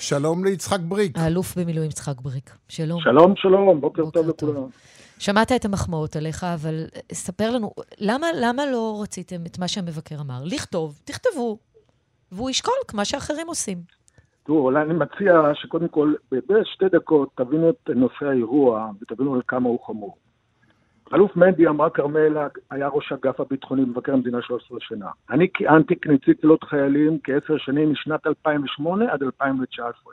שלום ליצחק בריק. האלוף במילואים יצחק בריק. שלום. שלום, שלום, בוקר, בוקר טוב לכולם. שמעת את המחמאות עליך, אבל ספר לנו, למה, למה לא רציתם את מה שהמבקר אמר? לכתוב, תכתבו, והוא ישקול כמו שאחרים עושים. תראו, אולי אני מציע שקודם כל, בשתי דקות תבינו את נושא האירוע ותבינו על כמה הוא חמור. אלוף מנדי אמרה כרמלה היה ראש אגף הביטחוני במבקר המדינה 13 שנה. אני כיהנתי כנציג קבילות חיילים כעשר שנים משנת 2008 עד 2019.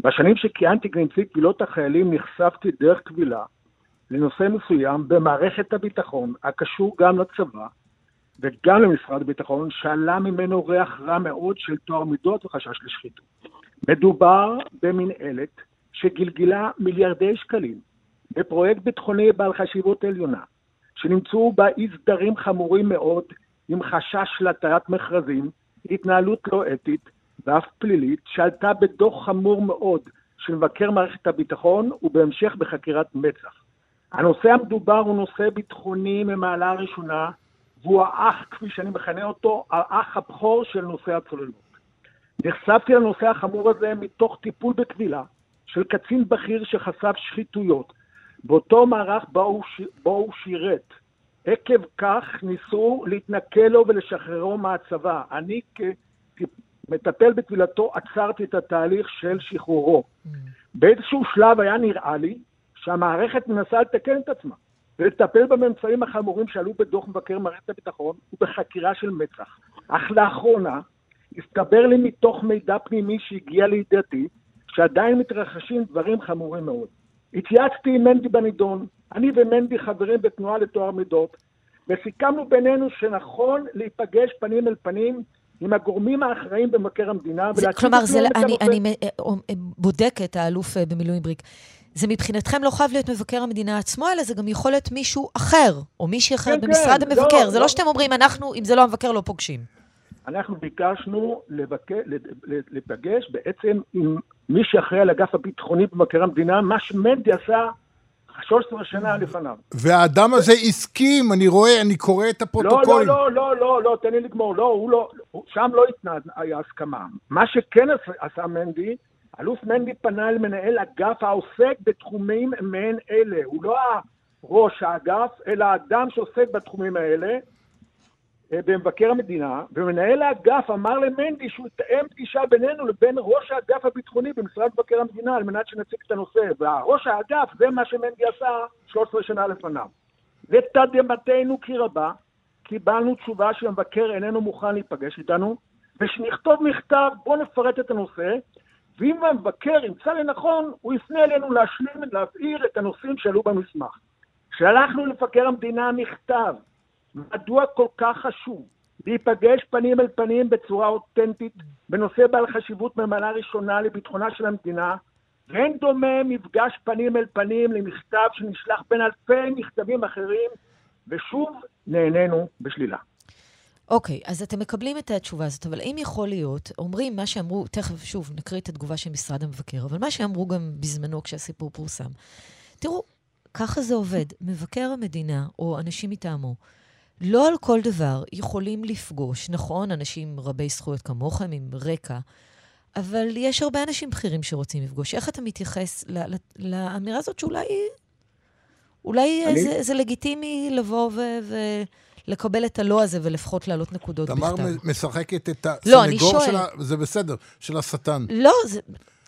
בשנים שכיהנתי כנציג קבילות החיילים נחשפתי דרך קבילה לנושא מסוים במערכת הביטחון הקשור גם לצבא וגם למשרד הביטחון, שעלה ממנו ריח רע מאוד של טוהר מידות וחשש לשחיתות. מדובר במנהלת שגלגלה מיליארדי שקלים בפרויקט ביטחוני בעל חשיבות עליונה, שנמצאו בה אי סדרים חמורים מאוד עם חשש להטיית מכרזים, התנהלות לא אתית ואף פלילית, שעלתה בדוח חמור מאוד של מבקר מערכת הביטחון ובהמשך בחקירת מצ"ח. הנושא המדובר הוא נושא ביטחוני ממעלה הראשונה, והוא האח, כפי שאני מכנה אותו, האח הבכור של נושא הצוללות. נחשפתי לנושא החמור הזה מתוך טיפול בקבילה של קצין בכיר שחשף שחיתויות באותו מערך בו הוא, ש... בו הוא שירת. עקב כך ניסו להתנכל לו ולשחררו מהצבא. אני כמטפל בקבילתו עצרתי את התהליך של שחרורו. Mm. באיזשהו שלב היה נראה לי שהמערכת מנסה לתקן את עצמה ולטפל בממצאים החמורים שעלו בדוח מבקר מערכת הביטחון ובחקירה של מצ"ח. אך לאחרונה הסתבר לי מתוך מידע פנימי שהגיע לידיעתי שעדיין מתרחשים דברים חמורים מאוד. התייעצתי עם מנדי בנידון, אני ומנדי חברים בתנועה לטוהר מידות, וסיכמנו בינינו שנכון להיפגש פנים אל פנים עם הגורמים האחראים במבקר המדינה. זה, כלומר, זה, אני, אני אה, אה, בודקת, האלוף אה, במילואים בריק, זה מבחינתכם לא חייב להיות מבקר המדינה עצמו, אלא זה גם יכול להיות מישהו אחר, או מישהי אחרת כן, במשרד כן, המבקר. לא, זה לא, לא שאתם אומרים, אנחנו, אם זה לא המבקר, לא פוגשים. אנחנו ביקשנו לבקר, לפגש בעצם עם מי שאחראי על אגף הביטחוני במבקר המדינה, מה שמנדי עשה 13 שנה לפניו. והאדם הזה הסכים, אני רואה, אני קורא את הפרוטוקולים. לא, לא, לא, לא, לא, תן לי לגמור. לא, הוא לא, שם לא היה הסכמה. מה שכן עשה מנדי, אלוף מנדי פנה אל מנהל אגף העוסק בתחומים מעין אלה. הוא לא ראש האגף, אלא האדם שעוסק בתחומים האלה, במבקר המדינה, ומנהל האגף אמר למנדי שהוא יתאם פגישה בינינו לבין ראש האגף הביטחוני במשרד מבקר המדינה על מנת שנציג את הנושא. והראש האגף, זה מה שמנדי עשה 13 שנה לפניו. לתדהמתנו כי רבה, קיבלנו תשובה שהמבקר איננו מוכן להיפגש איתנו, ושנכתוב מכתב, בואו נפרט את הנושא, ואם המבקר ימצא לנכון, הוא יפנה אלינו להשלים, להבהיר את הנושאים שעלו במסמך. שלחנו למבקר המדינה מכתב מדוע כל כך חשוב להיפגש פנים אל פנים בצורה אותנטית בנושא בעל חשיבות ממנה ראשונה לביטחונה של המדינה, ואין דומה מפגש פנים אל פנים למכתב שנשלח בין אלפי מכתבים אחרים, ושוב נהנינו בשלילה. אוקיי, okay, אז אתם מקבלים את התשובה הזאת, אבל האם יכול להיות, אומרים מה שאמרו, תכף שוב נקריא את התגובה של משרד המבקר, אבל מה שאמרו גם בזמנו כשהסיפור פורסם. תראו, ככה זה עובד. מבקר המדינה, או אנשים מטעמו, לא על כל דבר יכולים לפגוש, נכון, אנשים רבי זכויות כמוכם עם רקע, אבל יש הרבה אנשים בכירים שרוצים לפגוש. איך אתה מתייחס לאמירה הזאת שאולי אולי אני... זה, זה לגיטימי לבוא ו... ו... לקבל את הלא הזה ולפחות להעלות נקודות בכתב. תמר משחקת את לא, הסנגור לא, שלה, זה בסדר, של השטן. לא, זה...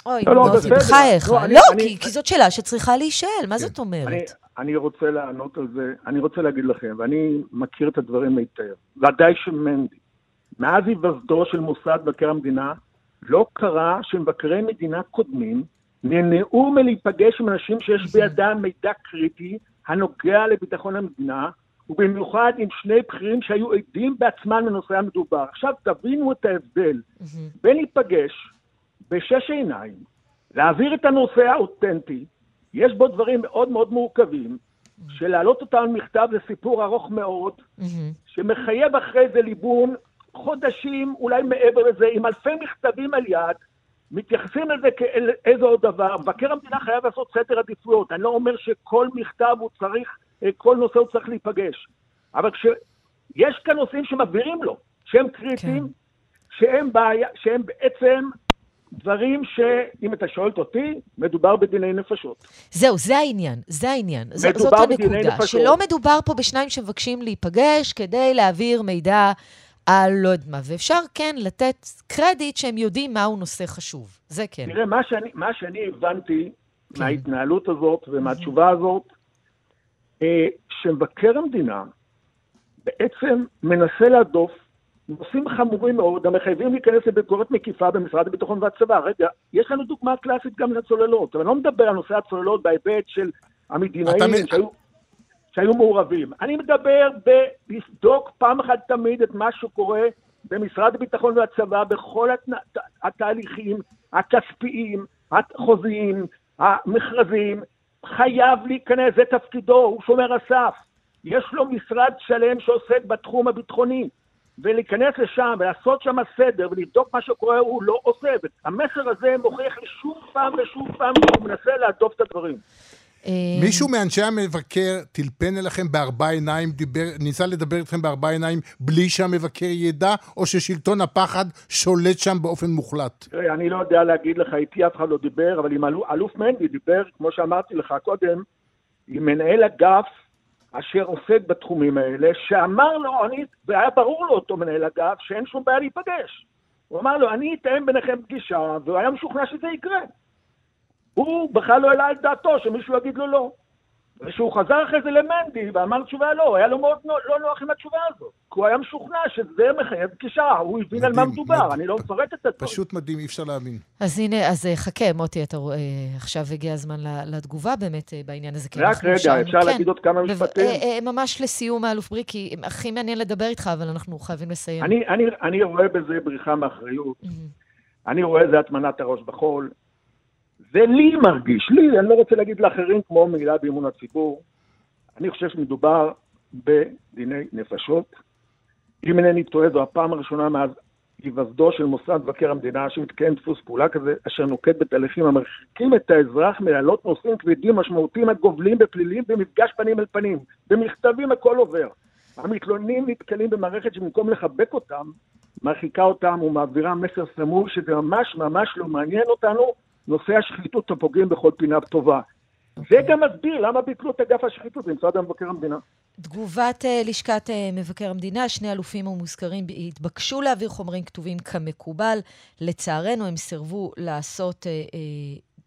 אוי, לא, לא, בחייך. לא, לא כי זאת שאלה שצריכה להישאל, מה כן. זאת אומרת? אני, רוצה לענות על זה, אני רוצה להגיד לכם, ואני מכיר את הדברים היטב, ודאי שמנדי, מאז היווסדו של מוסד מבקר המדינה, לא קרה שמבקרי מדינה קודמים נמנעו מלהיפגש עם אנשים שיש בידם מידע קריטי הנוגע לביטחון המדינה, ובמיוחד עם שני בכירים שהיו עדים בעצמם לנושא המדובר. עכשיו תבינו את ההבדל. בין להיפגש בשש עיניים, להעביר את הנושא האותנטי, יש בו דברים מאוד מאוד מורכבים, שלהעלות אותם על מכתב זה סיפור ארוך מאוד, שמחייב אחרי זה ליבון חודשים, אולי מעבר לזה, עם אלפי מכתבים על יד, מתייחסים לזה כאל איזה עוד דבר. מבקר המדינה חייב לעשות סדר עדיפויות. אני לא אומר שכל מכתב הוא צריך, אה, כל נושא הוא צריך להיפגש. אבל כשיש כאן נושאים שמבהירים לו, שהם קריטיים, כן. שהם, בעיה, שהם בעצם דברים שאם אתה שואלת אותי, מדובר בדיני נפשות. זהו, זה העניין, זה העניין. זאת הנקודה, נפשות. שלא מדובר פה בשניים שמבקשים להיפגש כדי להעביר מידע על לא יודעת מה, ואפשר כן לתת קרדיט שהם יודעים מהו נושא חשוב. זה כן. תראה, מה שאני, מה שאני הבנתי כן. מההתנהלות הזאת ומהתשובה הזאת, אה, שמבקר המדינה בעצם מנסה להדוף נושאים חמורים מאוד, המחייבים להיכנס לביקורת מקיפה במשרד הביטחון והצבא. רגע, יש לנו דוגמה קלאסית גם לצוללות, אבל אני לא מדבר על נושא הצוללות בהיבט של המדינאים. שהיו, שהיו מעורבים. אני מדבר בלבדוק פעם אחת תמיד את מה שקורה במשרד הביטחון והצבא בכל הת... התהליכים הכספיים, החוזיים, המכרזים, חייב להיכנס, זה תפקידו, הוא שומר הסף. יש לו משרד שלם שעוסק בתחום הביטחוני. ולהיכנס לשם ולעשות שם סדר ולבדוק מה שקורה, הוא לא עושה. המסר הזה מוכיח לי שוב פעם ושוב פעם שהוא מנסה להדוף את הדברים. אה, מישהו מאנשי המבקר טלפן אליכם בארבע עיניים, דיבר, ניסה לדבר איתכם בארבע עיניים בלי שהמבקר ידע, או ששלטון הפחד שולט שם באופן מוחלט? תראה, אני לא יודע להגיד לך, איתי אף אחד לא דיבר, אבל עם אלוף מנדי דיבר, כמו שאמרתי לך קודם, עם מנהל אגף אשר עוסק בתחומים האלה, שאמר לו, אני, והיה ברור לו אותו מנהל אגף, שאין שום בעיה להיפגש. הוא אמר לו, אני אתאם ביניכם פגישה, והוא היה משוכנע שזה יקרה. הוא בכלל לא העלה על דעתו שמישהו יגיד לו לא. וכשהוא חזר אחרי זה למנדי ואמר תשובה לא, היה לו מאוד לא נוח עם התשובה הזאת. כי הוא היה משוכנע שזה מחייב פגישה, הוא הבין על מה מדובר, אני לא מפרט את הדברים. פשוט מדהים, אי אפשר להאמין. אז הנה, אז אה, חכה, מוטי, אתה רואה, עכשיו הגיע הזמן לתגובה באמת אה, בעניין הזה. רק רגע, אפשר כן. להגיד עוד כמה משפטים? אה, ממש לסיום, האלוף בריקי, הכי מעניין לדבר איתך, אבל אנחנו חייבים לסיים. אני רואה בזה בריחה מאחריות. אני רואה זה הטמנת הראש בחול. זה לי מרגיש, לי, אני לא רוצה להגיד לאחרים כמו מילה באמון הציבור. אני חושב שמדובר בדיני נפשות. אם אינני טועה, זו הפעם הראשונה מאז היווסדו של מוסד מבקר המדינה שמתקיים דפוס פעולה כזה, אשר נוקט בתהליכים המרחיקים את האזרח מלהעלות נושאים כבדים משמעותיים הגובלים בפלילים במפגש פנים אל פנים. במכתבים הכל עובר. המתלוננים נתקלים במערכת שבמקום לחבק אותם, מרחיקה אותם ומעבירה מסר סמוי שזה ממש ממש לא מעניין אותנו, נושא השחיתות הפוגעים בכל פינה טובה. Okay. זה גם מסביר למה ביטלו את אגף השחיתות במשרד מבקר המדינה. תגובת uh, לשכת uh, מבקר המדינה, שני אלופים המוזכרים התבקשו להעביר חומרים כתובים כמקובל. לצערנו, הם סירבו לעשות, uh,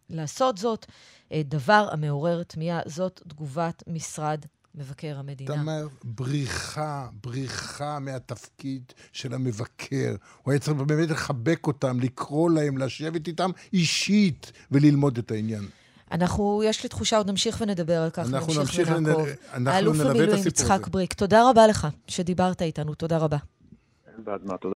לעשות זאת, דבר המעורר תמיהה. זאת תגובת משרד מבקר המדינה. תמר, בריחה, בריחה מהתפקיד של המבקר. הוא היה צריך באמת לחבק אותם, לקרוא להם, לשבת איתם אישית וללמוד את העניין. אנחנו, יש לי תחושה, עוד נמשיך ונדבר על כך, אנחנו נמשיך ונעקוב. אנחנו נלווה את הסיפור הזה. יצחק בריק, תודה רבה לך שדיברת איתנו, תודה רבה. אין בעד מה, תודה.